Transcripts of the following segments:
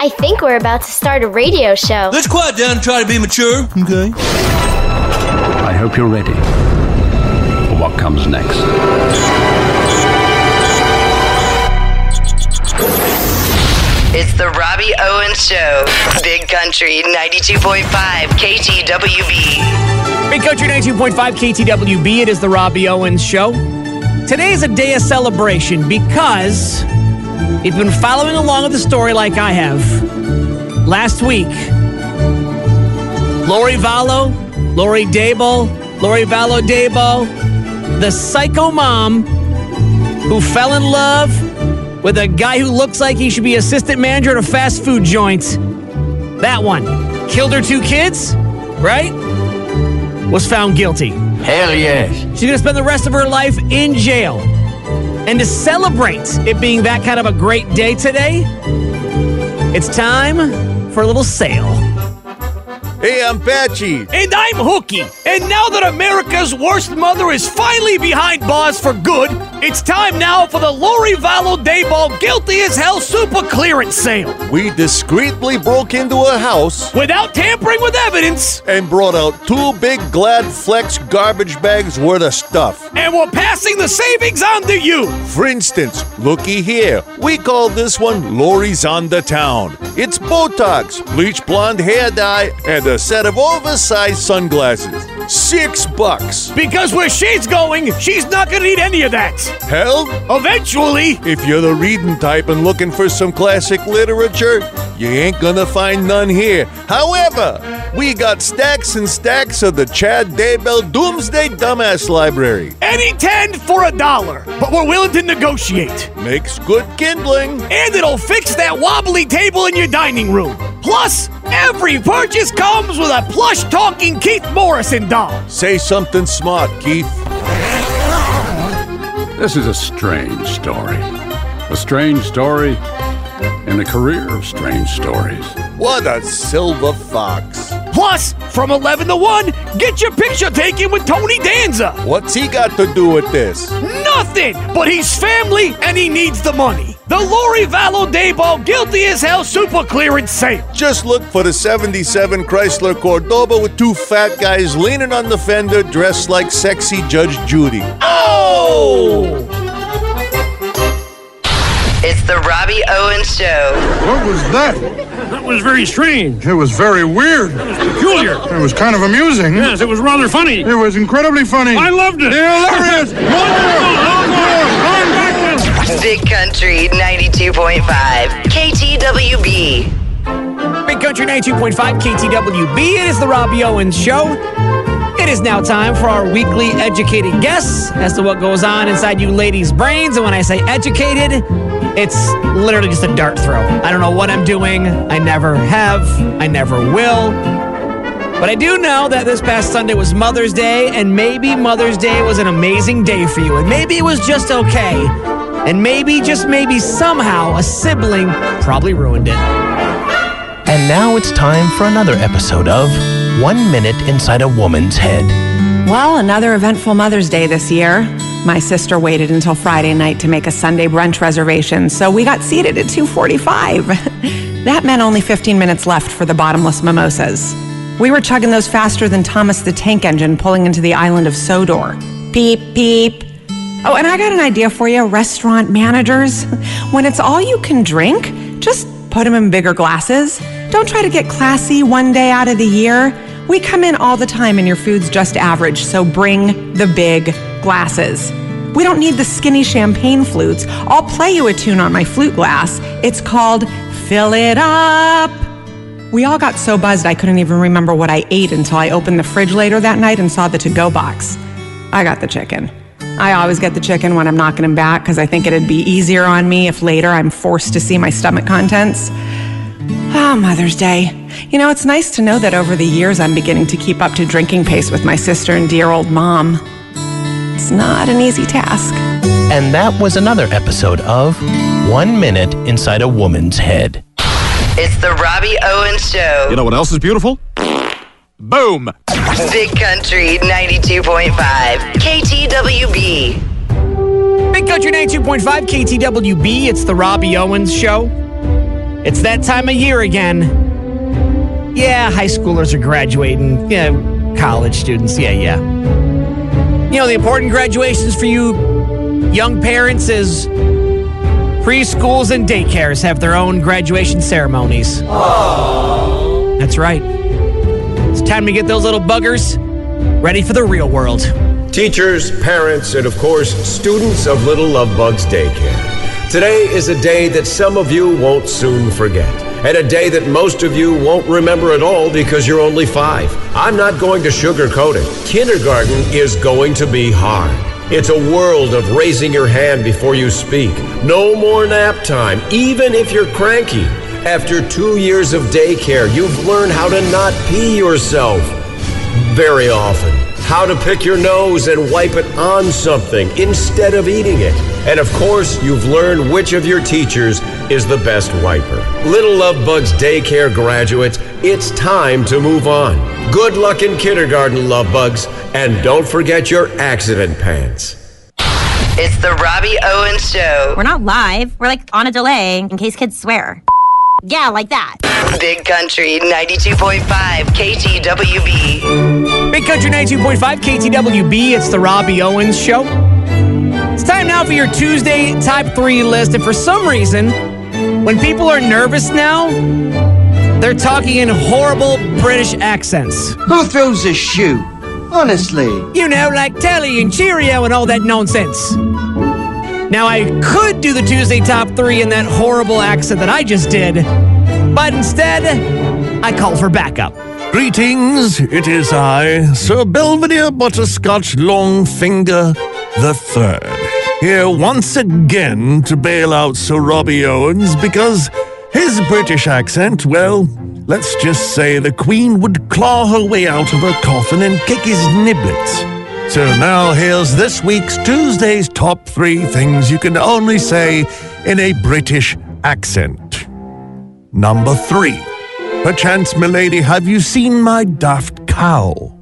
I think we're about to start a radio show. Let's quiet down and try to be mature, okay? I hope you're ready for what comes next. It's the Robbie Owens Show. Big Country 92.5 KTWB. Big Country 92.5 KTWB. It is the Robbie Owens Show. Today is a day of celebration because if you've been following along with the story like I have, last week, Lori Vallow, Lori Dabo, Lori Vallow Dabo, the psycho mom who fell in love with a guy who looks like he should be assistant manager at a fast food joint. That one. Killed her two kids, right? Was found guilty. Hell yes. She's to spend the rest of her life in jail. And to celebrate it being that kind of a great day today, it's time for a little sale. Hey, I'm Patchy. And I'm Hookie. And now that America's worst mother is finally behind bars for good, it's time now for the Lori Vallow Daybell Guilty as Hell Super Clearance Sale. We discreetly broke into a house Without tampering with evidence, and brought out two big Glad Flex garbage bags worth of stuff. and we're passing the savings on to you. For instance, looky here. We call this one Lori's on the Town. It's Botox, bleach blonde hair dye, and a set of oversized sunglasses. Six bucks. Because where she's going, she's not to need any of that. Hell, Eventually, if you're the reading type and looking for some classic literature, you ain't gonna find none here. However, we got stacks and stacks of the Chad Daybell Doomsday Dumbass Library. any 10 for a dollar. But we're willing to negotiate. Makes good kindling. And it'll fix that wobbly table in your dining room. Plus, every purchase comes with a plush talking Keith Morrison doll. Say something smart, Keith. This is a strange story. A strange story in a career of strange stories. What a silver fox. Plus, from 11 to 1, get your picture taken with Tony Danza. What's he got to do with this? Nothing, but he's family and he needs the money. The Lori Vallow Daybell Guilty as Hell Super Clearance Sale. Just look for the 77 Chrysler Cordoba with two fat guys leaning on the fender dressed like sexy Judge Judy. Oh! It's the Robbie Owens Show. What was that? That was very strange. It was very weird. Peculiar. It was kind of amusing. Yes, it was rather funny. It was incredibly funny. I loved it. Hilarious! Big Country 92.5 KTWB. Big Country 92.5 KTWB. It is the Robbie Owens Show. It is now time for our weekly educated guess as to what goes on inside you ladies' brains. And when I say educated, it's literally just a dart throw. I don't know what I'm doing. I never have. I never will. But I do know that this past Sunday was Mother's Day, and maybe Mother's Day was an amazing day for you, and maybe it was just okay. And maybe, just maybe, somehow, a sibling probably ruined it. And now it's time for another episode of One Minute Inside a Woman's Head. Well, another eventful Mother's Day this year. My sister waited until Friday night to make a Sunday brunch reservation, so we got seated at 2:45. that meant only 15 minutes left for the bottomless mimosas. We were chugging those faster than Thomas the Tank Engine pulling into the island of Sodor. Beep beep. Oh, and I got an idea for you, restaurant managers. When it's all you can drink, just put them in bigger glasses. Don't try to get classy one day out of the year. We come in all the time and your food's just average, so bring the big glasses. We don't need the skinny champagne flutes. I'll play you a tune on my flute glass. It's called Fill It Up. We all got so buzzed I couldn't even remember what I ate until I opened the fridge later that night and saw the to go box. I got the chicken. I always get the chicken when I'm knocking them back because I think it'd be easier on me if later I'm forced to see my stomach contents. Ah, Mother's Day. You know, it's nice to know that over the years I'm beginning to keep up to drinking pace with my sister and dear old mom. It's not an easy task. And that was another episode of One Minute Inside a Woman's Head. It's the Robbie Owens Show. You know what else is beautiful? Boom. Big Country 92.5 KTWB. Big Country 92.5 KTWB. It's the Robbie Owens Show. It's that time of year again. Yeah, high schoolers are graduating. Yeah, college students. Yeah, yeah. You know, the important graduations for you young parents is preschools and daycares have their own graduation ceremonies. That's right. It's time to get those little buggers ready for the real world. Teachers, parents, and of course, students of Little Love Bugs Daycare. Today is a day that some of you won't soon forget, and a day that most of you won't remember at all because you're only five. I'm not going to sugarcoat it. Kindergarten is going to be hard. It's a world of raising your hand before you speak. No more nap time, even if you're cranky. After two years of daycare, you've learned how to not pee yourself very often. How to pick your nose and wipe it on something instead of eating it. And of course, you've learned which of your teachers is the best wiper. Little Love Bugs daycare graduates, it's time to move on. Good luck in kindergarten, Love Bugs, and don't forget your accident pants. It's the Robbie Owens Show. We're not live. We're like on a delay in case kids swear. Yeah, like that. Big Country 92.5 KTWB. Big Country 92.5 KTWB. It's the Robbie Owens Show. It's time now for your Tuesday Type 3 list. And for some reason, when people are nervous now, they're talking in horrible British accents. Who throws a shoe? Honestly. You know, like Telly and Cheerio and all that nonsense. Now, I could do the Tuesday top three in that horrible accent that I just did, but instead, I call for backup. Greetings, it is I, Sir Belvedere Butterscotch Longfinger the Third, here once again to bail out Sir Robbie Owens because his British accent, well, let's just say the Queen would claw her way out of her coffin and kick his niblets. So now here's this week's Tuesday's top three things you can only say in a British accent. Number three. Perchance, milady, have you seen my daft cow?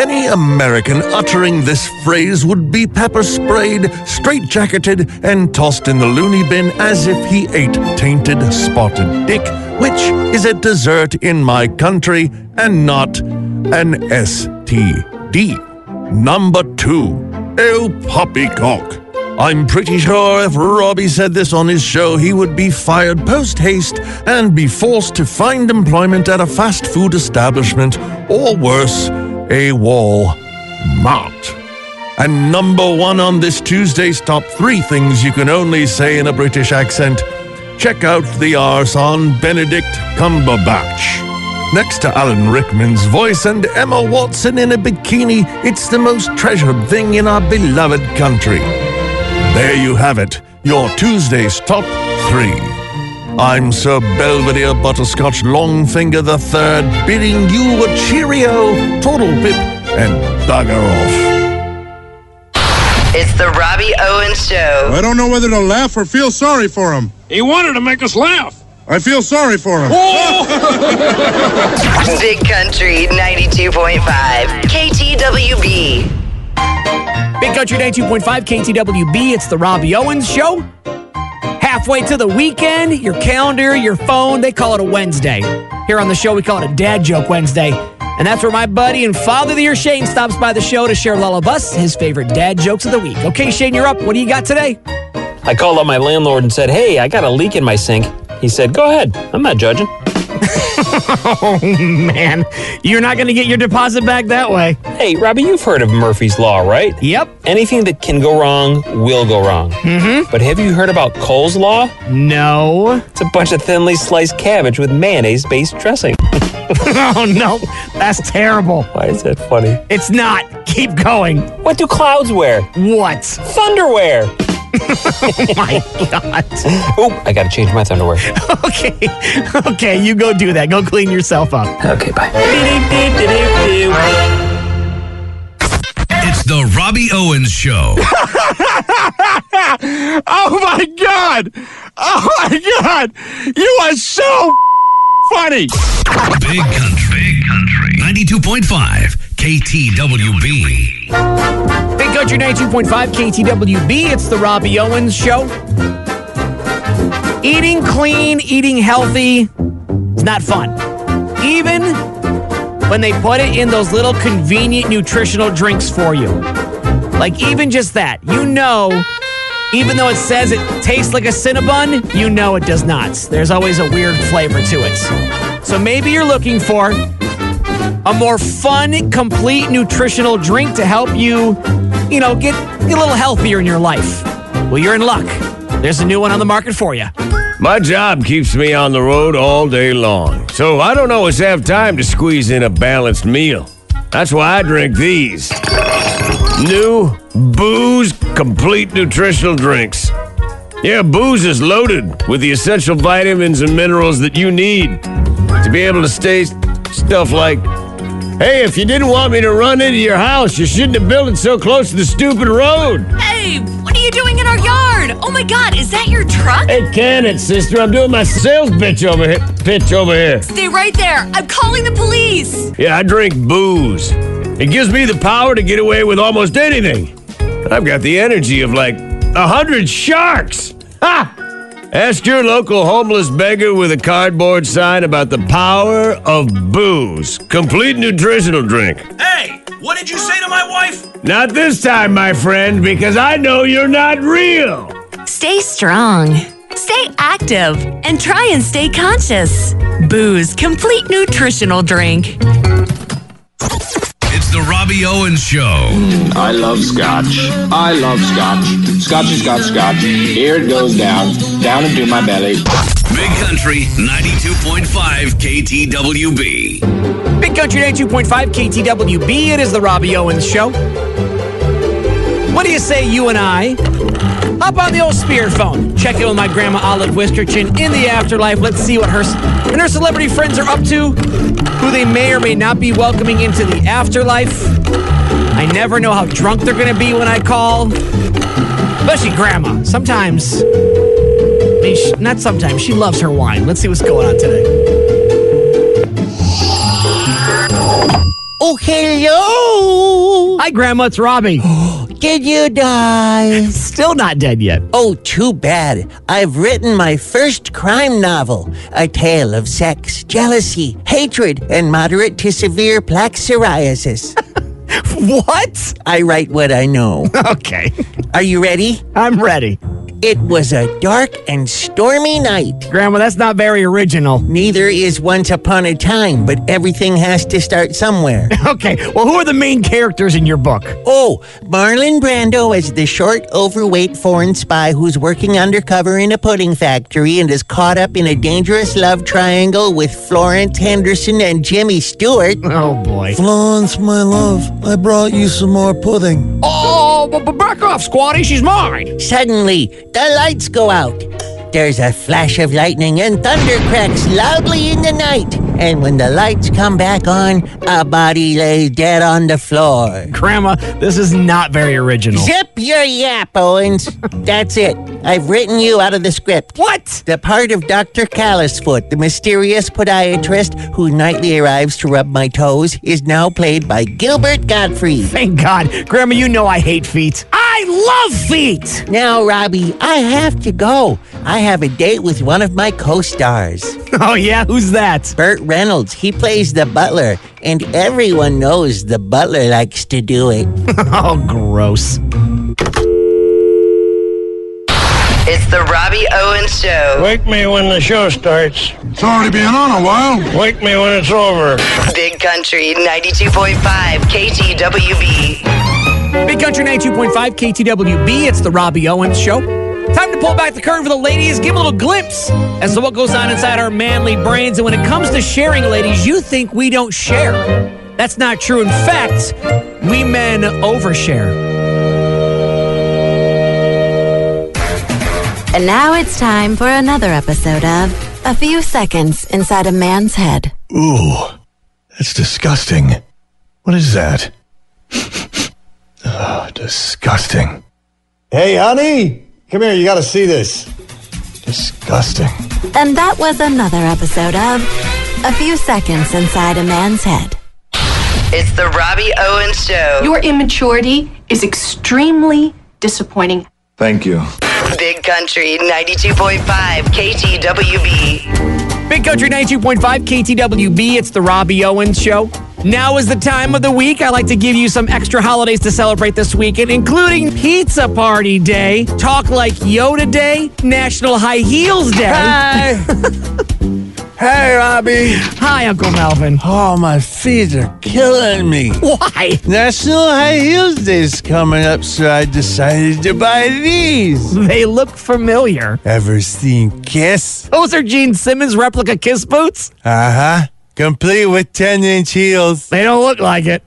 Any American uttering this phrase would be pepper sprayed, straitjacketed, and tossed in the loony bin as if he ate tainted spotted dick, which is a dessert in my country and not an STD. Number two, oh poppycock. I'm pretty sure if Robbie said this on his show, he would be fired post haste and be forced to find employment at a fast food establishment, or worse, a wall Mount. And number one on this Tuesday's top three things you can only say in a British accent check out the arse on Benedict Cumberbatch. Next to Alan Rickman's voice and Emma Watson in a bikini, it's the most treasured thing in our beloved country. There you have it, your Tuesday's top three. I'm Sir Belvedere Butterscotch Longfinger the Third, bidding you a cheerio, total pip, and bugger off. It's the Robbie Owens Show. I don't know whether to laugh or feel sorry for him. He wanted to make us laugh. I feel sorry for him. Oh! Big Country 92.5 KTWB. Big Country 92.5 KTWB. It's the Robbie Owens Show. Halfway to the weekend, your calendar, your phone, they call it a Wednesday. Here on the show, we call it a Dad Joke Wednesday. And that's where my buddy and father of the year, Shane, stops by the show to share Lullabus, his favorite dad jokes of the week. Okay, Shane, you're up. What do you got today? I called up my landlord and said, Hey, I got a leak in my sink. He said, Go ahead. I'm not judging. oh, man. You're not going to get your deposit back that way. Hey, Robbie, you've heard of Murphy's Law, right? Yep. Anything that can go wrong will go wrong. Mm-hmm. But have you heard about Cole's Law? No. It's a bunch of thinly sliced cabbage with mayonnaise based dressing. oh, no. That's terrible. Why is that funny? It's not. Keep going. What do clouds wear? What? Thunderwear. oh my God. Oh, I gotta change my thunderwear. okay. Okay, you go do that. Go clean yourself up. Okay, bye. It's the Robbie Owens Show. oh my God! Oh my God! You are so funny. Big Country, Big Country, 92.5 KTWB. Big Country 92.5 KTWB. It's the Robbie Owens Show. Eating clean, eating healthy, it's not fun. Even when they put it in those little convenient nutritional drinks for you. Like, even just that, you know, even though it says it tastes like a Cinnabon, you know it does not. There's always a weird flavor to it. So maybe you're looking for a more fun, complete nutritional drink to help you, you know, get, a little healthier in your life. Well, you're in luck. There's a new one on the market for you. My job keeps me on the road all day long, so I don't always have time to squeeze in a balanced meal. That's why I drink these new Booze Complete Nutritional Drinks. Yeah, booze is loaded with the essential vitamins and minerals that you need to be able to stay stuff like Hey, if you didn't want me to run into your house, you shouldn't have built it so close to the stupid road. Hey, what are you doing in our yard? Oh my god, is that your truck? Hey, can it, sister? I'm doing my sales pitch over here. Pitch over here. Stay right there. I'm calling the police. Yeah, I drink booze. It gives me the power to get away with almost anything. I've got the energy of like a hundred sharks. Ha! Ask your local homeless beggar with a cardboard sign about the power of booze. Complete nutritional drink. Hey, what did you say to my wife? Not this time, my friend, because I know you're not real. Stay strong. Stay active and try and stay conscious. Booze Complete Nutritional Drink. It's the Robbie Owens Show. Mm, I love scotch. I love scotch. Scotchy, scotch, scotch. Here it goes down, down into my belly. Big Country 92.5 KTWB. Big Country 92.5 KTWB. It is the Robbie Owens Show. What do you say, you and I? Hop on the old spear phone. Check in with my grandma Olive Whiskerchin in the afterlife. Let's see what her and her celebrity friends are up to, who they may or may not be welcoming into the afterlife. I never know how drunk they're going to be when I call. Especially grandma. Sometimes, I mean, she, not sometimes, she loves her wine. Let's see what's going on today. Oh, hello. Hi, Grandma. It's Robbie. Did you die? Still not dead yet. Oh, too bad. I've written my first crime novel, a tale of sex, jealousy, hatred, and moderate to severe plaque psoriasis. what? I write what I know. Okay. Are you ready? I'm ready. It was a dark and stormy night. Grandma, that's not very original. Neither is Once Upon a Time, but everything has to start somewhere. okay, well, who are the main characters in your book? Oh, Marlon Brando is the short, overweight foreign spy who's working undercover in a pudding factory and is caught up in a dangerous love triangle with Florence Henderson and Jimmy Stewart. Oh, boy. Florence, my love, I brought you some more pudding. Oh, but, but back off, Squatty. She's mine. Suddenly, the lights go out. There's a flash of lightning and thunder cracks loudly in the night. And when the lights come back on, a body lays dead on the floor. Grandma, this is not very original. Zip your yap, Owens. That's it. I've written you out of the script. What? The part of Dr. Callisfoot, the mysterious podiatrist who nightly arrives to rub my toes, is now played by Gilbert Gottfried. Thank God. Grandma, you know I hate feet. I love feet. Now, Robbie, I have to go. I have a date with one of my co stars. Oh, yeah? Who's that? Burt Reynolds. He plays the butler, and everyone knows the butler likes to do it. oh, gross. It's the Robbie Owens Show. Wake me when the show starts. It's already been on a while. Wake me when it's over. Big Country 92.5 KTWB. Big Country 92.5 KTWB. It's the Robbie Owens Show. Time to pull back the curtain for the ladies, give a little glimpse as to what goes on inside our manly brains. And when it comes to sharing, ladies, you think we don't share. That's not true. In fact, we men overshare. And now it's time for another episode of A Few Seconds Inside a Man's Head. Ooh, that's disgusting. What is that? Disgusting. Hey, honey, come here. You got to see this. Disgusting. And that was another episode of A Few Seconds Inside a Man's Head. It's the Robbie Owens Show. Your immaturity is extremely disappointing. Thank you. Big Country 92.5 KTWB. Big Country 92.5 KTWB. It's the Robbie Owens Show. Now is the time of the week. I like to give you some extra holidays to celebrate this weekend, including Pizza Party Day, Talk Like Yoda Day, National High Heels Day. Hi. hey, Robbie. Hi, Uncle Melvin. Oh, my feet are killing me. Why? National High Heels Day is coming up, so I decided to buy these. They look familiar. Ever seen Kiss? Those are Gene Simmons replica Kiss boots? Uh huh. Complete with 10 inch heels. They don't look like it.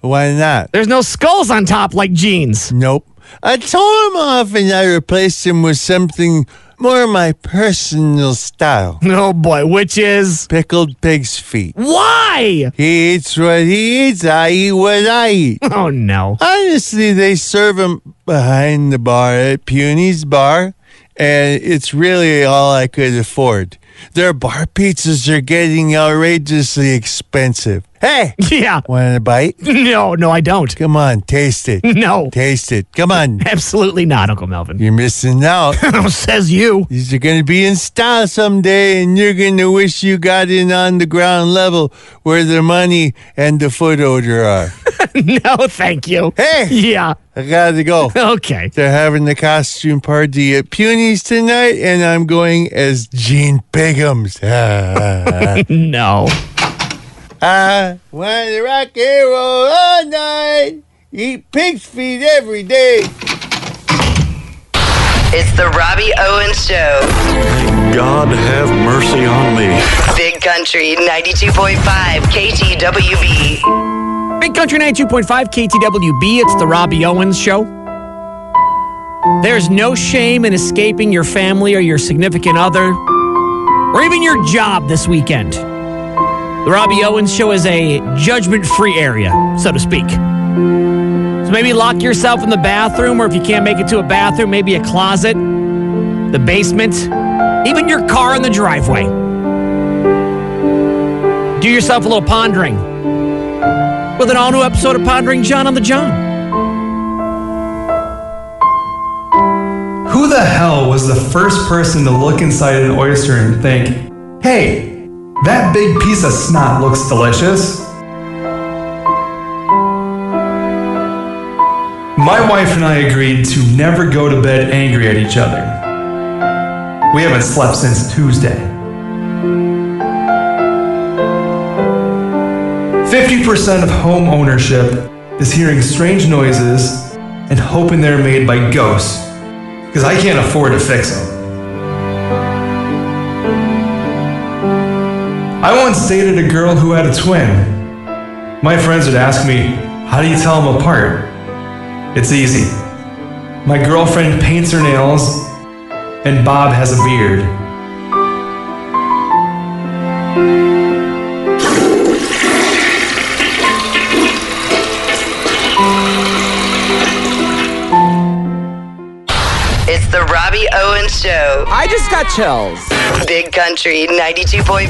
Why not? There's no skulls on top like Gene's. Nope. I tore them off and I replaced them with something more my personal style. Oh boy, which is pickled pig's feet. Why? He eats what he eats. I eat what I eat. Oh no. Honestly, they serve them behind the bar at Puny's Bar, and it's really all I could afford. Their bar pizzas are getting outrageously expensive. Hey! Yeah. Want a bite? No, no, I don't. Come on, taste it. No. Taste it. Come on. Absolutely not, Uncle Melvin. You're missing out. Says you. These are going to be in style someday, and you're going to wish you got in on the ground level where the money and the foot odor are. no, thank you. Hey! Yeah. I gotta go. Okay. They're having the costume party at Puny's tonight, and I'm going as Gene Biggums. no. I want to rock and roll all night, eat pig's feet every day. It's the Robbie Owens Show. God have mercy on me. Big Country 92.5 KTWB. Big Country 92.5 KTWB. It's the Robbie Owens Show. There's no shame in escaping your family or your significant other or even your job this weekend. The Robbie Owens Show is a judgment free area, so to speak. So maybe lock yourself in the bathroom, or if you can't make it to a bathroom, maybe a closet, the basement, even your car in the driveway. Do yourself a little pondering with an all new episode of Pondering John on the John. Who the hell was the first person to look inside an oyster and think, hey, that big piece of snot looks delicious? My wife and I agreed to never go to bed angry at each other. We haven't slept since Tuesday. 50% of home ownership is hearing strange noises and hoping they're made by ghosts, because I can't afford to fix them. I once dated a girl who had a twin. My friends would ask me, How do you tell them apart? It's easy. My girlfriend paints her nails, and Bob has a beard. It's the Robbie Owens Show. I just got chills. Big Country 92.5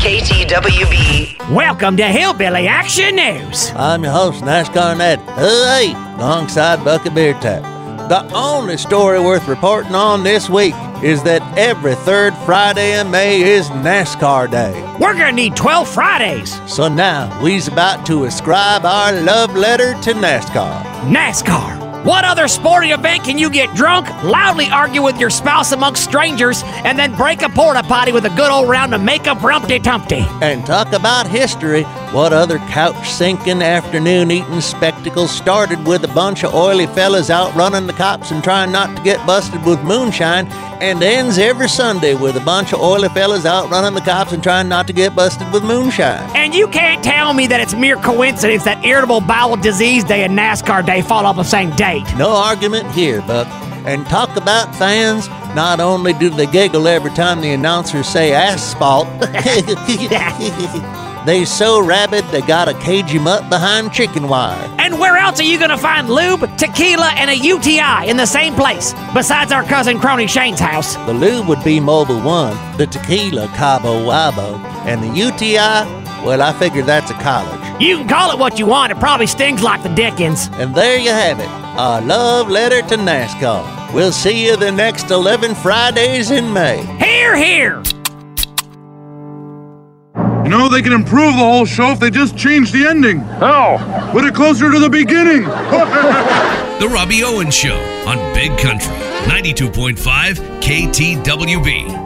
KTWB. Welcome to Hillbilly Action News. I'm your host, NASCAR Ned. Hey, alongside Bucket Beer Tap. The only story worth reporting on this week is that every third Friday in May is NASCAR Day. We're gonna need 12 Fridays. So now we's about to ascribe our love letter to NASCAR. NASCAR. What other sporting event can you get drunk, loudly argue with your spouse amongst strangers, and then break a porta potty with a good old round of makeup rumpty tumpty? And talk about history. What other couch sinking afternoon eating spectacle started with a bunch of oily fellas outrunning the cops and trying not to get busted with moonshine, and ends every Sunday with a bunch of oily fellas outrunning the cops and trying not to get busted with moonshine? And you can't tell me that it's mere coincidence that Irritable Bowel Disease Day and NASCAR Day fall on the same date. No argument here, Buck. And talk about fans. Not only do they giggle every time the announcers say asphalt, they so rabid they gotta cage him up behind chicken wire. And where else are you gonna find lube, tequila, and a UTI in the same place, besides our cousin crony Shane's house? The lube would be Mobil One, the tequila Cabo Wabo, and the UTI, well, I figure that's a college. You can call it what you want, it probably stings like the Dickens. And there you have it, our love letter to NASCAR. We'll see you the next 11 Fridays in May. Hear, hear! You know, they can improve the whole show if they just change the ending. How? Put it closer to the beginning. The Robbie Owens Show on Big Country 92.5 KTWB.